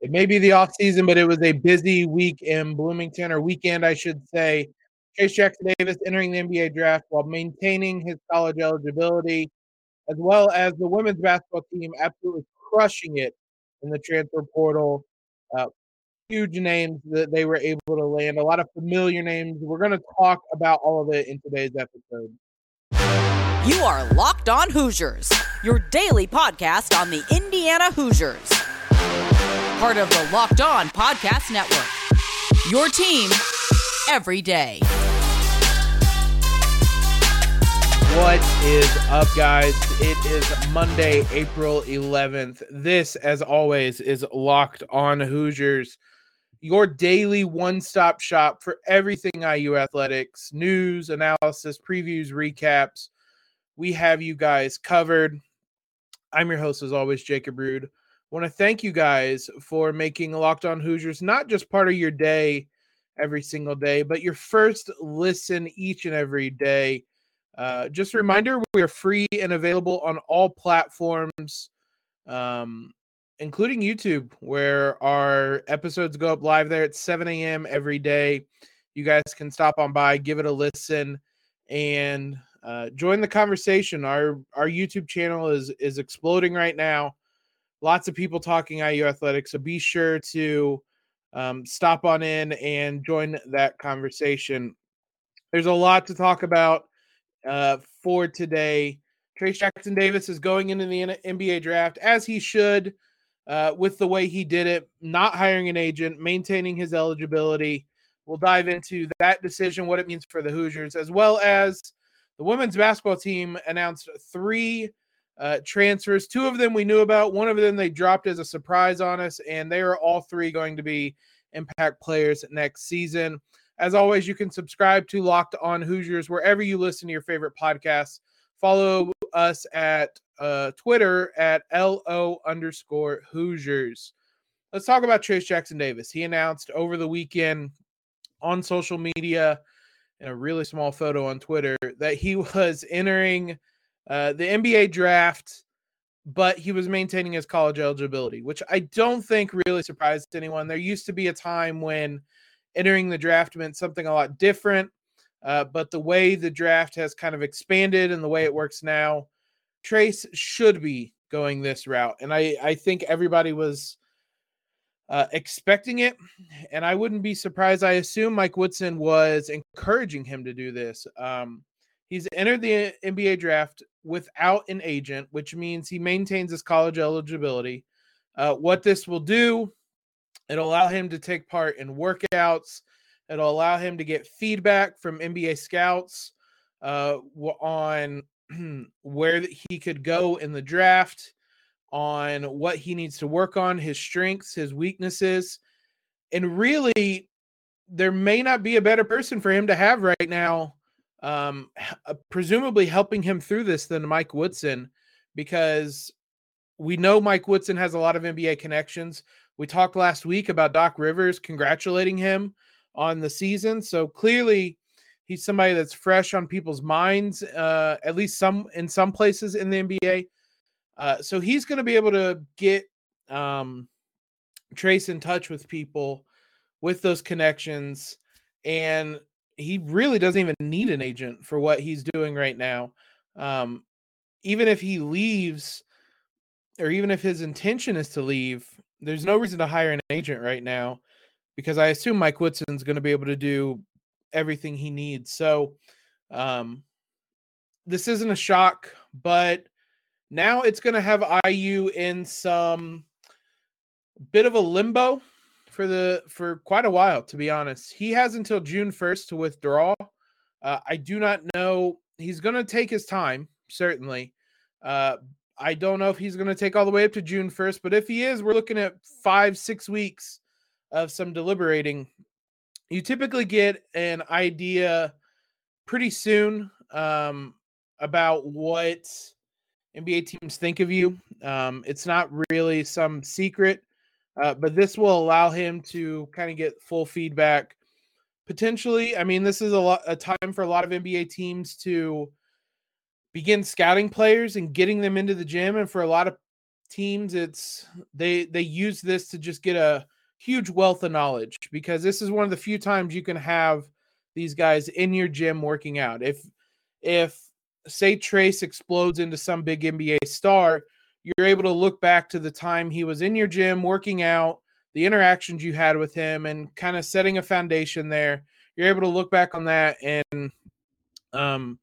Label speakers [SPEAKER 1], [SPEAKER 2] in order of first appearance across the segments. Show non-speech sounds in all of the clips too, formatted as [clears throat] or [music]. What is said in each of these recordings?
[SPEAKER 1] it may be the off season, but it was a busy week in Bloomington or weekend, I should say. Trayce Jackson Davis entering the NBA draft while maintaining his college eligibility, as well as the women's basketball team absolutely crushing it in the transfer portal. Uh, huge names that they were able to land, a lot of familiar names. We're going to talk about all of it in today's episode.
[SPEAKER 2] You are Locked On Hoosiers, your daily podcast on the Indiana Hoosiers. Part of the Locked On Podcast Network. Your team every day.
[SPEAKER 1] What is up, guys? It is Monday, April 11th. This, as always, is Locked On Hoosiers, your daily one stop shop for everything IU athletics news, analysis, previews, recaps we have you guys covered. I'm your host, as always, Jacob Rude. Want to thank you guys for making Locked On Hoosiers not just part of your day every single day, but your first listen each and every day. Uh, just a reminder, we are free and available on all platforms, um, including YouTube, where our episodes go up live there at 7 a.m. every day. You guys can stop on by, give it a listen, and uh, join the conversation. Our our YouTube channel is is exploding right now. Lots of people talking IU athletics, so be sure to um, stop on in and join that conversation. There's a lot to talk about uh, for today. Trayce Jackson Davis is going into the NBA draft as he should, uh, with the way he did it, not hiring an agent, maintaining his eligibility. We'll dive into that decision, what it means for the Hoosiers, as well as the women's basketball team announced three uh, transfers. Two of them we knew about. One of them they dropped as a surprise on us, and they are all three going to be impact players next season. As always, you can subscribe to Locked On Hoosiers wherever you listen to your favorite podcasts. Follow us at uh, Twitter at LO underscore Hoosiers. Let's talk about Trayce Jackson Davis. He announced over the weekend on social media in a really small photo on Twitter that he [laughs] was entering uh, the NBA draft, but he was maintaining his college eligibility, which I don't think really surprised anyone. There used to be a time when entering the draft meant something a lot different, uh, but the way the draft has kind of expanded and the way it works now, Trayce should be going this route. And I, I think everybody was uh, expecting it. And I wouldn't be surprised. I assume Mike Woodson was encouraging him to do this. Um, he's entered the NBA draft without an agent, which means he maintains his college eligibility. Uh, what this will do, it'll allow him to take part in workouts. It'll allow him to get feedback from NBA scouts uh, on [clears throat] where he could go in the draft on what he needs to work on, his strengths, his weaknesses. And really, there may not be a better person for him to have right now, um, uh, presumably helping him through this than Mike Woodson, because we know Mike Woodson has a lot of NBA connections. We talked last week about Doc Rivers congratulating him on the season. So clearly, he's somebody that's fresh on people's minds, uh, at least some in some places in the NBA. Uh, so he's going to be able to get um, Trayce in touch with people with those connections. And he really doesn't even need an agent for what he's doing right now. Um, even if he leaves, or even if his intention is to leave, there's no reason to hire an agent right now because I assume Mike Woodson's going to be able to do everything he needs. So, um, this isn't a shock, but now it's going to have IU in some bit of a limbo for the for quite a while to be honest. He has until June 1st to withdraw. Uh, I do not know. He's going to take his time, certainly. Uh, I don't know if he's going to take all the way up to June 1st, but if he is, we're looking at five, six weeks of some deliberating. You typically get an idea pretty soon um, about what NBA teams think of you. Um, it's not really some secret, uh, but this will allow him to kind of get full feedback. Potentially, I mean, this is a lot a time for a lot of NBA teams to begin scouting players and getting them into the gym, and for a lot of teams, it's they they use this to just get a huge wealth of knowledge because this is one of the few times you can have these guys in your gym working out. If if say Trayce explodes into some big NBA star, you're able to look back to the time he was in your gym working out, the interactions you had with him, and kind of setting a foundation there. You're able to look back on that and um,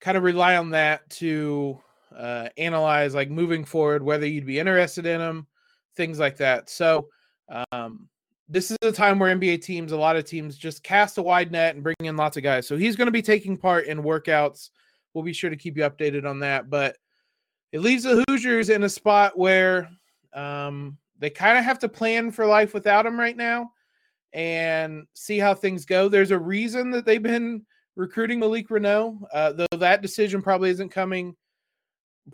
[SPEAKER 1] kind of rely on that to uh, analyze, like moving forward, whether you'd be interested in him, things like that. So, um, this is a time where NBA teams, a lot of teams, just cast a wide net and bring in lots of guys. So he's going to be taking part in workouts. We'll be sure to keep you updated on that. But it leaves the Hoosiers in a spot where um, they kind of have to plan for life without him right now and see how things go. There's a reason that they've been recruiting Malik Reneau, uh, though that decision probably isn't coming.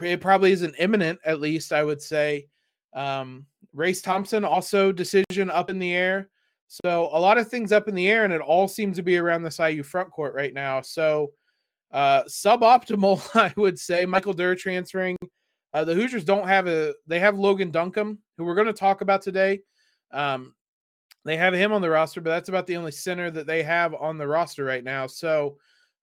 [SPEAKER 1] It probably isn't imminent, at least I would say. Um, Race Thompson also decision up in the air. So a lot of things up in the air, and it all seems to be around the IU front court right now. So uh, suboptimal, [laughs] I would say. Michael Durr transferring. Uh, the Hoosiers don't have a. They have Logan Duncombe, who we're going to talk about today. Um, they have him on the roster, but that's about the only center that they have on the roster right now. So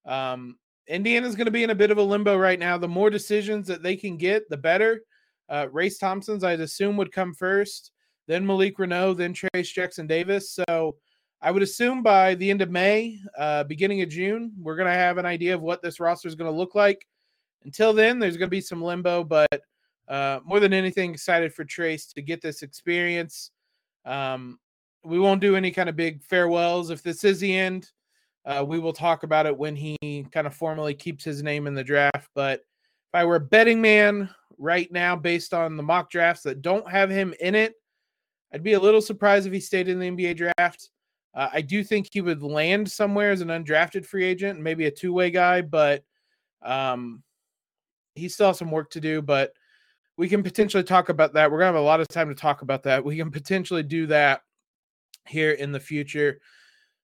[SPEAKER 1] um, Indiana's going to be in a bit of a limbo right now. The more decisions that they can get, the better. Uh, Race Thompson's, I'd assume, would come first, then Malik Reneau, then Trayce Jackson Davis. So I would assume by the end of May, uh, beginning of June, we're going to have an idea of what this roster is going to look like. Until then, there's going to be some limbo, but uh, more than anything, excited for Trayce to get this experience. Um, we won't do any kind of big farewells. If this is the end, uh, we will talk about it when he kind of formally keeps his name in the draft. But if I were a betting man right now, based on the mock drafts that don't have him in it, I'd be a little surprised if he stayed in the NBA draft. Uh, I do think he would land somewhere as an undrafted free agent, maybe a two way guy, but um, he still has some work to do. But we can potentially talk about that. We're going to have a lot of time to talk about that. We can potentially do that here in the future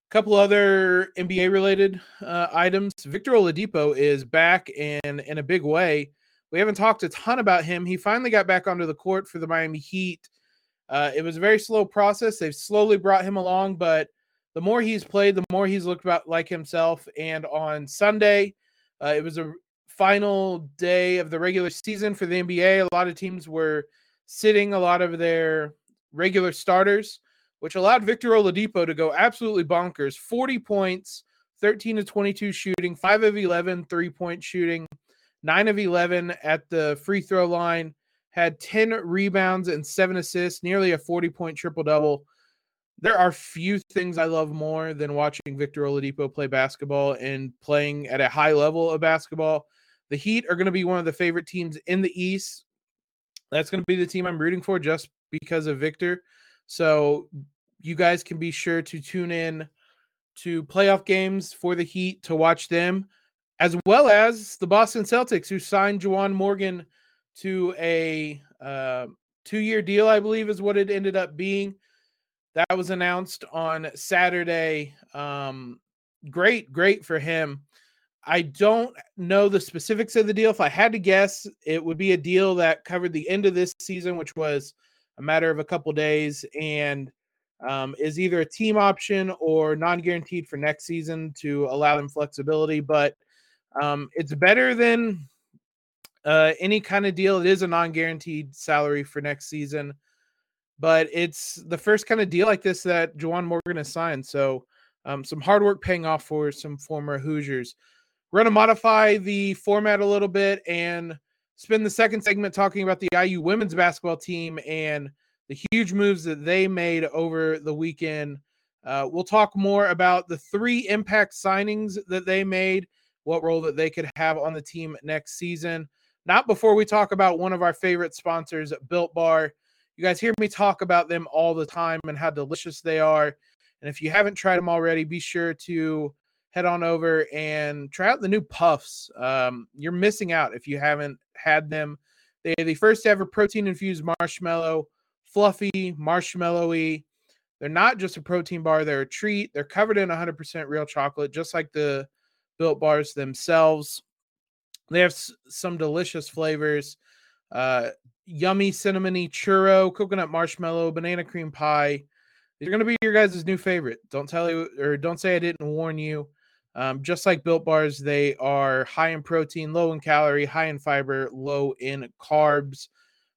[SPEAKER 1] A couple other NBA related uh, items. Victor Oladipo is back in in a big way. We haven't talked a ton about him. He finally got back onto the court for the Miami Heat. Uh, it was a very slow process. They've slowly brought him along, but the more he's played, the more he's looked about like himself. And on Sunday, uh, it was a final day of the regular season for the NBA. A lot of teams were sitting a lot of their regular starters which allowed Victor Oladipo to go absolutely bonkers 40 points, 13 to 22 shooting, 5 of 11 three point shooting, 9 of 11 at the free throw line, had 10 rebounds and 7 assists, nearly a 40 point triple double. There are few things I love more than watching Victor Oladipo play basketball and playing at a high level of basketball. The Heat are going to be one of the favorite teams in the East. That's going to be the team I'm rooting for just because of Victor. So you guys can be sure to tune in to playoff games for the Heat to watch them, as well as the Boston Celtics, who signed Juwan Morgan to a uh, two year deal, I believe is what it ended up being. That was announced on Saturday. Um, great, great for him. I don't know the specifics of the deal. If I had to guess, it would be a deal that covered the end of this season, which was a matter of a couple days, and um, is either a team option or non-guaranteed for next season to allow them flexibility. But um, it's better than uh, any kind of deal. It is a non-guaranteed salary for next season, but it's the first kind of deal like this that Juwan Morgan has signed. So um, some hard work paying off for some former Hoosiers. We're going to modify the format a little bit and spend the second segment talking about the IU women's basketball team and the huge moves that they made over the weekend. Uh, we'll talk more about the three impact signings that they made, what role that they could have on the team next season. Not before we talk about one of our favorite sponsors, Built Bar. You guys hear me talk about them all the time and how delicious they are. And if you haven't tried them already, be sure to head on over and try out the new puffs. Um, you're missing out if you haven't had them. They are the first ever protein infused marshmallow, fluffy, marshmallowy. They're not just a protein bar, they're a treat. They're covered in 100% real chocolate, just like the built bars themselves. They have s- some delicious flavors. Uh, yummy cinnamony churro, coconut marshmallow, banana cream pie. They're going to be your guys' new favorite. Don't tell you or don't say I didn't warn you. Um, just like Built Bars, they are high in protein, low in calorie, high in fiber, low in carbs.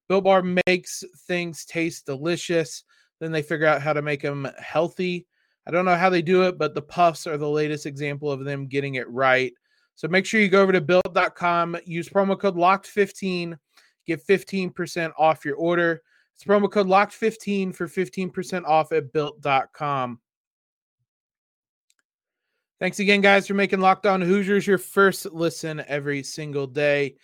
[SPEAKER 1] Built Bar makes things taste delicious. Then they figure out how to make them healthy. I don't know how they do it, but the puffs are the latest example of them getting it right. So make sure you go over to built.com, use promo code LOCKED15, get 15% off your order. It's promo code LOCKED15 for 15% off at built.com. Thanks again, guys, for making Locked On Hoosiers your first listen every single day.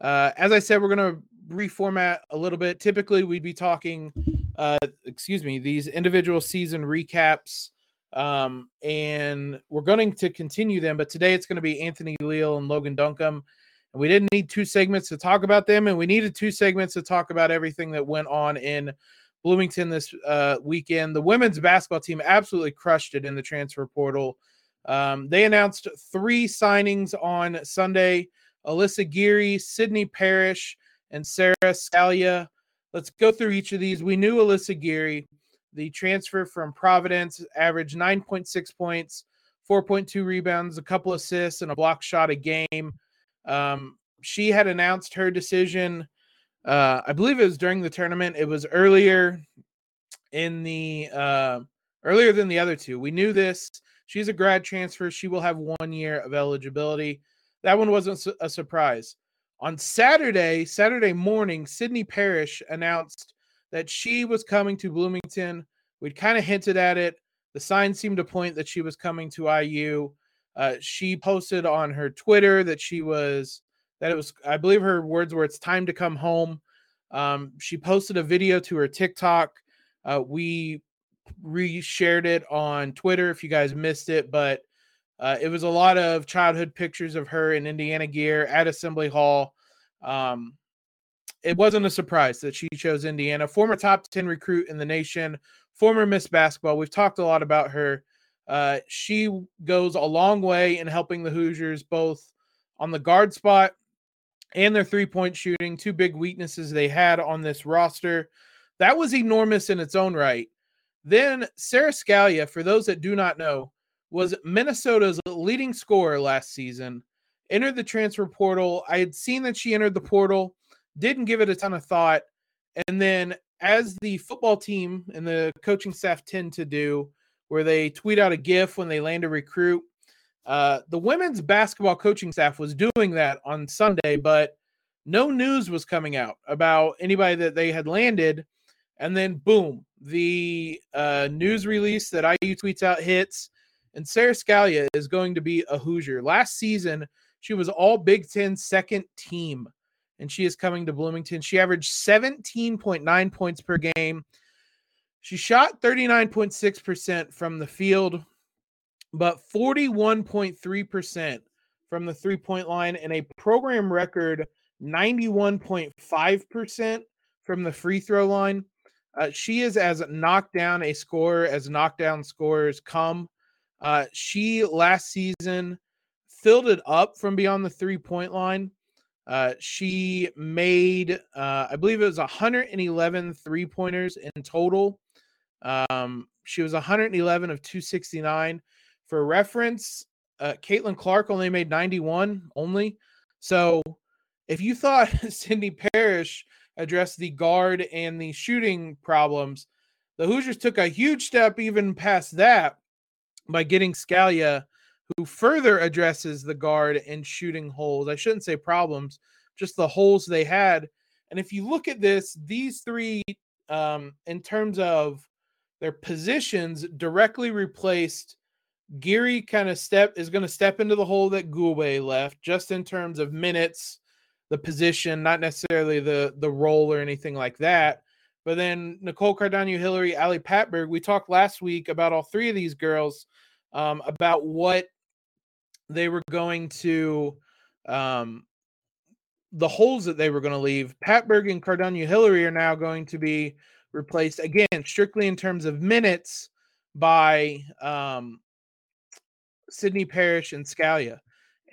[SPEAKER 1] Uh, as I said, we're going to reformat a little bit. Typically, we'd be talking, uh, excuse me, these individual season recaps, um, and we're going to continue them. But today, it's going to be Anthony Leal and Logan Duncombe. And we didn't need two segments to talk about them, and we needed two segments to talk about everything that went on in Bloomington this uh, weekend. The women's basketball team absolutely crushed it in the transfer portal. Um, they announced three signings on Sunday Alyssa Geary, Sydney Parrish, and Sara Scalia. Let's go through each of these. We knew Alyssa Geary, the transfer from Providence, averaged 9.6 points, 4.2 rebounds, a couple assists, and a block shot a game. Um, she had announced her decision. Uh, I believe it was during the tournament. It was earlier in the uh, earlier than the other two. We knew this. She's a grad transfer. She will have one year of eligibility. That one wasn't a surprise. On Saturday, Saturday morning, Sydney Parrish announced that she was coming to Bloomington. We'd kind of hinted at it. The signs seemed to point that she was coming to IU. Uh, she posted on her Twitter that she was that it was, I believe her words were, "It's time to come home." Um, she posted a video to her TikTok. Uh, we reshared it on Twitter if you guys missed it, but uh, it was a lot of childhood pictures of her in Indiana gear at Assembly Hall. Um, it wasn't a surprise that she chose Indiana, former top 10 recruit in the nation, former Miss Basketball. We've talked a lot about her. Uh, she goes a long way in helping the Hoosiers both on the guard spot and their three point shooting, two big weaknesses they had on this roster. That was enormous in its own right. Then Sara Scalia, for those that do not know, was Minnesota's leading scorer last season. Entered the transfer portal. I had seen that she entered the portal, didn't give it a ton of thought. And then, as the football team and the coaching staff tend to do, where they tweet out a GIF when they land a recruit, uh, the women's basketball coaching staff was doing that on Sunday, but no news was coming out about anybody that they had landed. And then, boom, the uh, news release that IU tweets out hits, and Sara Scalia is going to be a Hoosier. Last season, she was all Big Ten second team, and she is coming to Bloomington. She averaged 17.9 points per game. She shot 39.6% from the field, but 41.3% from the three point line, and a program record 91.5% from the free throw line. Uh, she is as knocked down a scorer as knockdown scorers come. Uh, she last season filled it up from beyond the three point line. Uh, she made, uh, I believe it was 111 three pointers in total. Um, she was 111 of 269. For reference, uh, Caitlin Clark only made 91 only. So if you thought [laughs] Sydney Parrish addressed the guard and the shooting problems. The Hoosiers took a huge step even past that by getting Scalia, who further addresses the guard and shooting holes. I shouldn't say problems, just the holes they had. And if you look at this, these three, um, in terms of their positions, directly replaced. Geary kind of step is going to step into the hole that Gulbe left, just in terms of minutes the position, not necessarily the the role or anything like that. But then Nicole Cardano Hillary, Ali Patberg, we talked last week about all three of these girls, um, about what they were going to, um, the holes that they were going to leave. Patberg and Cardano Hillary are now going to be replaced again, strictly in terms of minutes by um, Sydney Parrish and Scalia.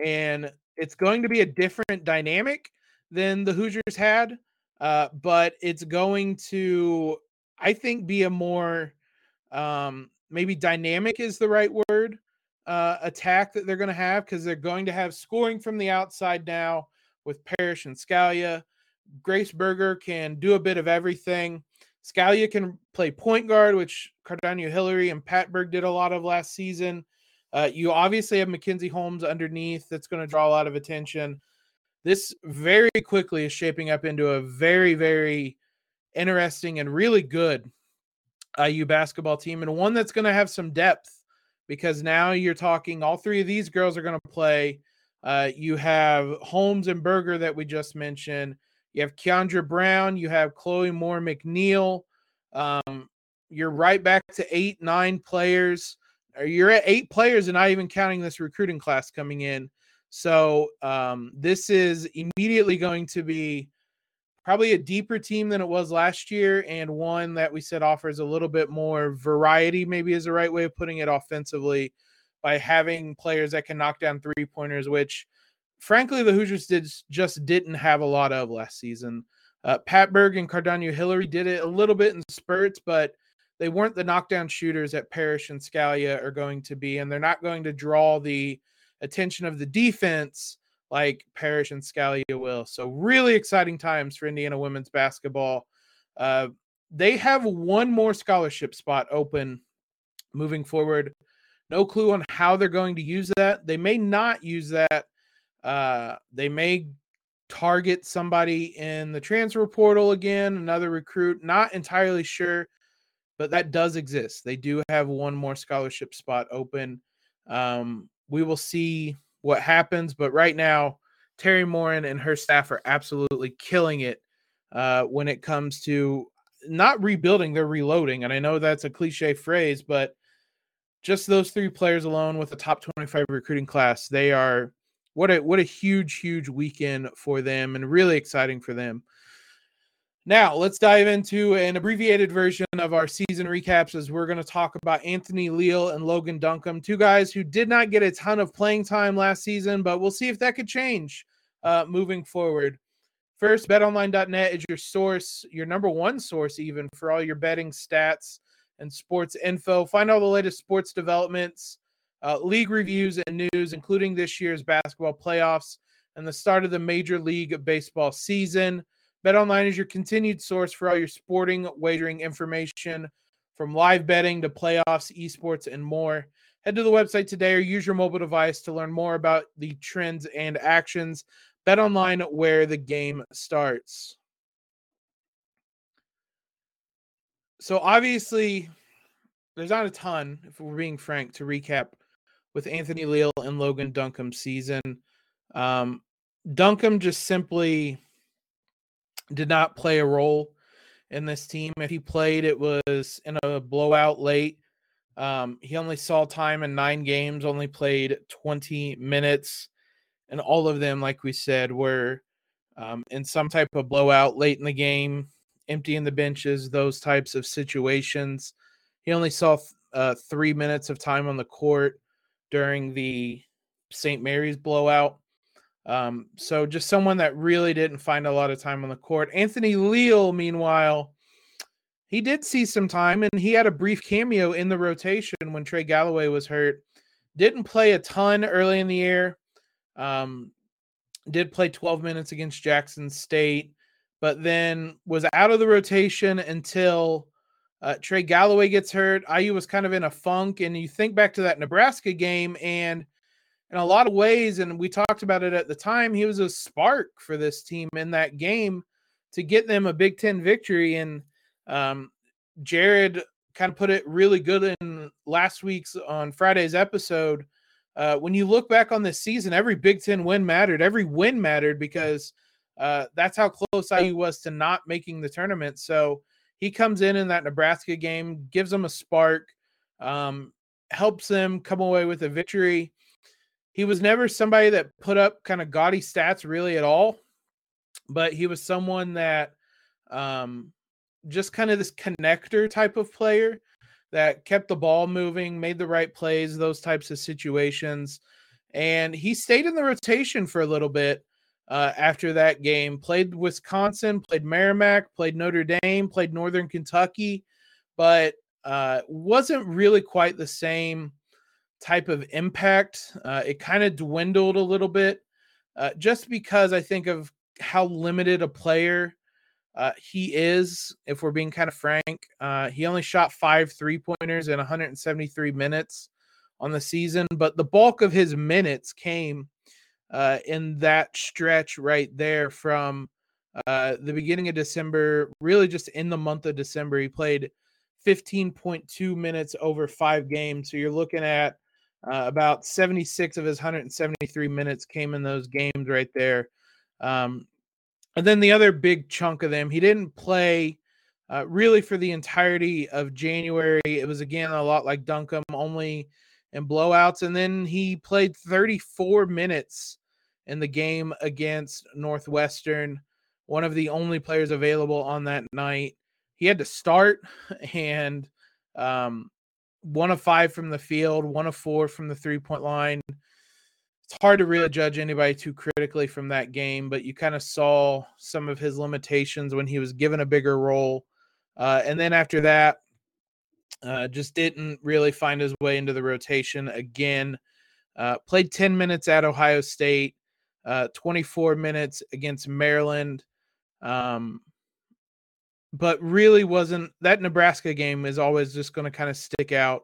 [SPEAKER 1] And it's going to be a different dynamic than the Hoosiers had. uh, but it's going to, I think, be a more um, maybe dynamic is the right word uh, attack that they're going to have because they're going to have scoring from the outside now with Parrish and Scalia. Grace Berger can do a bit of everything. Scalia can play point guard, which Cardano Hillary and Patberg did a lot of last season. Uh, you obviously have Mackenzie Holmes underneath that's going to draw a lot of attention. This very quickly is shaping up into a very, very interesting and really good IU basketball team and one that's going to have some depth because now you're talking all three of these girls are going to play. Uh, you have Holmes and Berger that we just mentioned. You have Kiandra Browne. You have Chloe Moore McNeil. Um, you're right back to eight, nine players. You're at eight players and not even counting this recruiting class coming in. So um, this is immediately going to be probably a deeper team than it was last year, and one that we said offers a little bit more variety, maybe is the right way of putting it offensively, by having players that can knock down three pointers, which frankly the Hoosiers did just didn't have a lot of last season. Uh, Patberg and Cardano Hillary did it a little bit in spurts, but they weren't the knockdown shooters that Parrish and Scalia are going to be, and they're not going to draw the attention of the defense like Parrish and Scalia will. So really exciting times for Indiana women's basketball. Uh, they have one more scholarship spot open moving forward. No clue on how they're going to use that. They may not use that. Uh, they may target somebody in the transfer portal again, another recruit. Not entirely sure, but that does exist. They do have one more scholarship spot open. Um, we will see what happens. But right now, Teri Moren and her staff are absolutely killing it uh, when it comes to not rebuilding, they're reloading. And I know that's a cliche phrase, but just those three players alone with the top 25 recruiting class, they are what a what a huge, huge weekend for them and really exciting for them. Now, let's dive into an abbreviated version of our season recaps as we're going to talk about Anthony Leal and Logan Duncombe, two guys who did not get a ton of playing time last season, but we'll see if that could change uh, moving forward. First, betonline.net is your source, your number one source, even for all your betting stats and sports info. Find all the latest sports developments, uh, league reviews, and news, including this year's basketball playoffs and the start of the Major League Baseball season. BetOnline is your continued source for all your sporting wagering information from live betting to playoffs, esports, and more. Head to the website today or use your mobile device to learn more about the trends and actions. BetOnline, where the game starts. So, obviously, there's not a ton, if we're being frank, to recap with Anthony Leal and Logan Duncombe's season. Um, Duncombe just simply did not play a role in this team. If he played, it was in a blowout late. Um, he only saw time in nine games, only played 20 minutes, and all of them, like we said, were um, in some type of blowout late in the game, emptying the benches, those types of situations. He only saw uh, three minutes of time on the court during the St. Mary's blowout. Um, so just someone that really didn't find a lot of time on the court. Anthony Leal, meanwhile, he did see some time and he had a brief cameo in the rotation when Trey Galloway was hurt. Didn't play a ton early in the year. Um, did play 12 minutes against Jackson State, but then was out of the rotation until uh, Trey Galloway gets hurt. IU was kind of in a funk, and you think back to that Nebraska game, and in a lot of ways, and we talked about it at the time, he was a spark for this team in that game to get them a Big Ten victory. And um, Jared kind of put it really good in last week's on Friday's episode. Uh, when you look back on this season, every Big Ten win mattered. Every win mattered because uh, that's how close IU was to not making the tournament. So he comes in in that Nebraska game, gives them a spark, um, helps them come away with a victory he was never somebody that put up kind of gaudy stats really at all, but he was someone that um, just kind of this connector type of player that kept the ball moving, made the right plays, those types of situations. And he stayed in the rotation for a little bit. Uh, after that game. Played Wisconsin, played Merrimack, played Notre Dame, played Northern Kentucky, but uh, wasn't really quite the same type of impact. Uh, it kind of dwindled a little bit uh, just because I think of how limited a player uh, he is, if we're being kind of frank. He only shot five three pointers in 173 minutes on the season, but the bulk of his minutes came uh, in that stretch right there from uh, the beginning of December, really just in the month of December. He played 15.2 minutes over five games. So you're looking at uh, about 76 of his 173 minutes came in those games right there. Um, and then the other big chunk of them, he didn't play uh, really for the entirety of January. It was again a lot like Duncombe, only in blowouts. And then he played 34 minutes in the game against Northwestern, one of the only players available on that night. He had to start [laughs] and um, one of five from the field, one of four from the three point line it's hard to really judge anybody too critically from that game, but you kind of saw some of his limitations when he was given a bigger role. Uh, and then after that, uh, just didn't really find his way into the rotation again. Uh, played 10 minutes at Ohio State, uh, 24 minutes against Maryland. Um, but really wasn't that Nebraska game is always just going to kind of stick out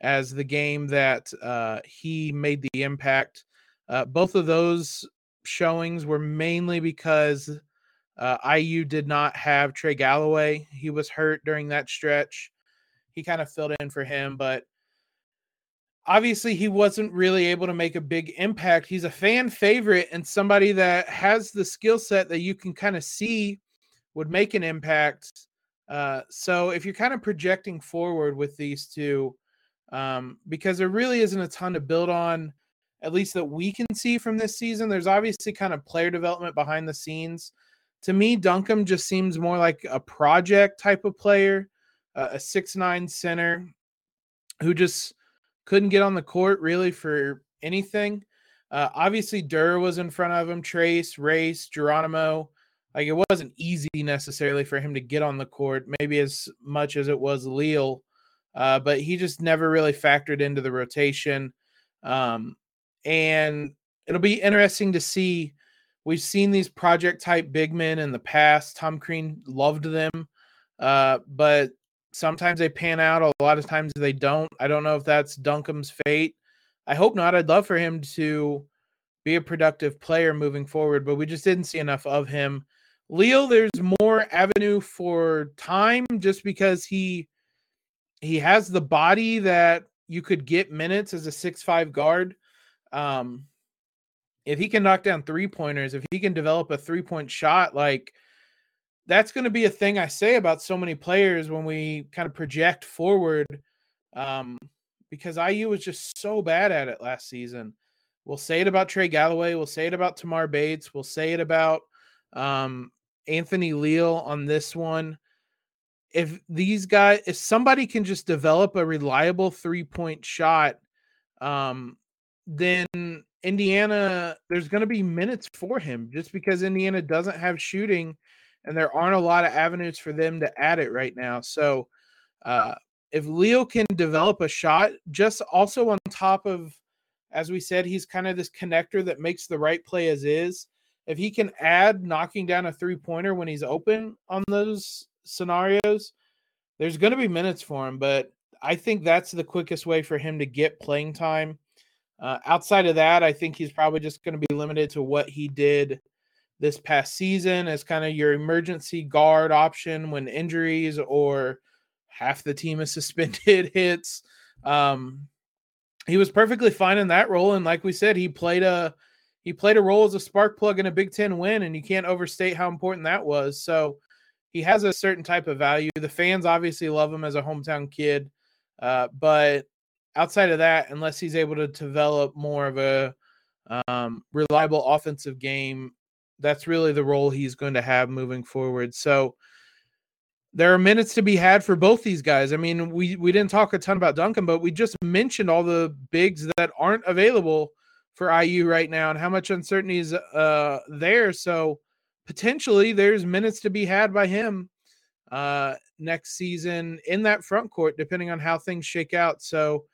[SPEAKER 1] as the game that uh, he made the impact. Uh, both of those showings were mainly because uh, IU did not have Trey Galloway. He was hurt during that stretch. He kind of filled in for him, but obviously he wasn't really able to make a big impact. He's a fan favorite and somebody that has the skill set that you can kind of see would make an impact. Uh, so if you're kind of projecting forward with these two, um, because there really isn't a ton to build on at least that we can see from this season. There's obviously kind of player development behind the scenes. To me, Duncombe just seems more like a project type of player, uh, a six nine center who just couldn't get on the court really for anything. Uh, obviously, Durr was in front of him, Trayce, Race, Geronimo. Like it wasn't easy necessarily for him to get on the court, maybe as much as it was Leal, uh, but he just never really factored into the rotation. Um, and it'll be interesting to see. We've seen these project type big men in the past. Tom Crean loved them, uh, but sometimes they pan out. A lot of times they don't. I don't know if that's Duncombe's fate. I hope not. I'd love for him to be a productive player moving forward, but we just didn't see enough of him. Leal, there's more avenue for time just because he he has the body that you could get minutes as a six five guard. Um, if he can knock down three pointers, if he can develop a three point shot, like that's going to be a thing I say about so many players when we kind of project forward. Um, because IU was just so bad at it last season. We'll say it about Trey Galloway. We'll say it about Tamar Bates. We'll say it about um, Anthony Leal on this one. If these guys, if somebody can just develop a reliable three point shot, um, then Indiana, there's going to be minutes for him just because Indiana doesn't have shooting and there aren't a lot of avenues for them to add it right now. So, uh, if Leal can develop a shot, just also on top of, as we said, he's kind of this connector that makes the right play as is. If he can add knocking down a three pointer when he's open on those scenarios, there's going to be minutes for him. But I think that's the quickest way for him to get playing time uh, outside of that, I think he's probably just going to be limited to what he did this past season as kind of your emergency guard option when injuries or half the team is [laughs] suspended hits. Um, he was perfectly fine in that role, and like we said, he played a he played a role as a spark plug in a Big Ten win, and you can't overstate how important that was. So he has a certain type of value. The fans obviously love him as a hometown kid, uh, but outside of that, unless he's able to develop more of a um, reliable offensive game, that's really the role he's going to have moving forward. So there are minutes to be had for both these guys. I mean, we we didn't talk a ton about Duncan, but we just mentioned all the bigs that aren't available for IU right now and how much uncertainty is uh, there. So potentially there's minutes to be had by him uh, next season in that front court, depending on how things shake out. So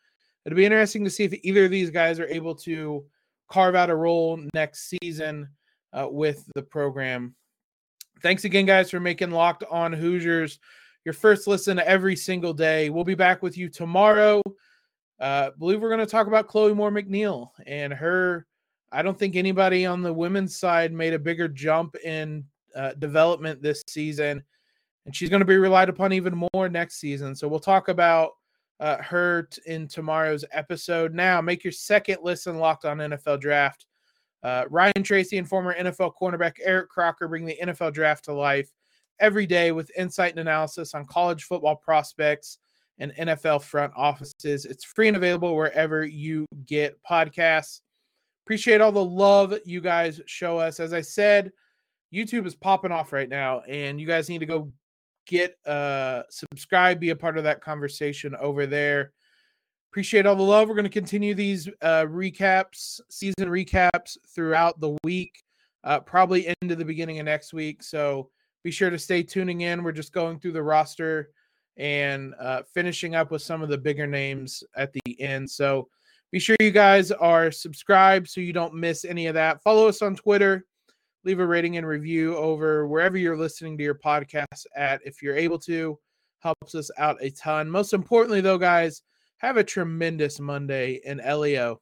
[SPEAKER 1] it'll be interesting to see if either of these guys are able to carve out a role next season uh, with the program. Thanks again, guys, for making Locked On Hoosiers your first listen every single day. We'll be back with you tomorrow. Uh, believe we're going to talk about Chloe Moore McNeil and her. I don't think anybody on the women's side made a bigger jump in uh, development this season, and she's going to be relied upon even more next season. So we'll talk about uh, her t- in tomorrow's episode. Now, make your second listen locked on NFL Draft. Uh, Ryan Tracy and former NFL cornerback Eric Crocker bring the NFL Draft to life every day with insight and analysis on college football prospects and NFL front offices. It's free and available wherever you get podcasts. Appreciate all the love you guys show us. As I said, YouTube is popping off right now, and you guys need to go get uh subscribe, be a part of that conversation over there. Appreciate all the love. We're going to continue these uh, recaps, season recaps throughout the week, uh, probably into the beginning of next week. So be sure to stay tuning in. We're just going through the roster and uh, finishing up with some of the bigger names at the end. So be sure you guys are subscribed so you don't miss any of that. Follow us on Twitter. Leave a rating and review over wherever you're listening to your podcast at if you're able to. Helps us out a ton. Most importantly, though, guys, have a tremendous Monday in LEO.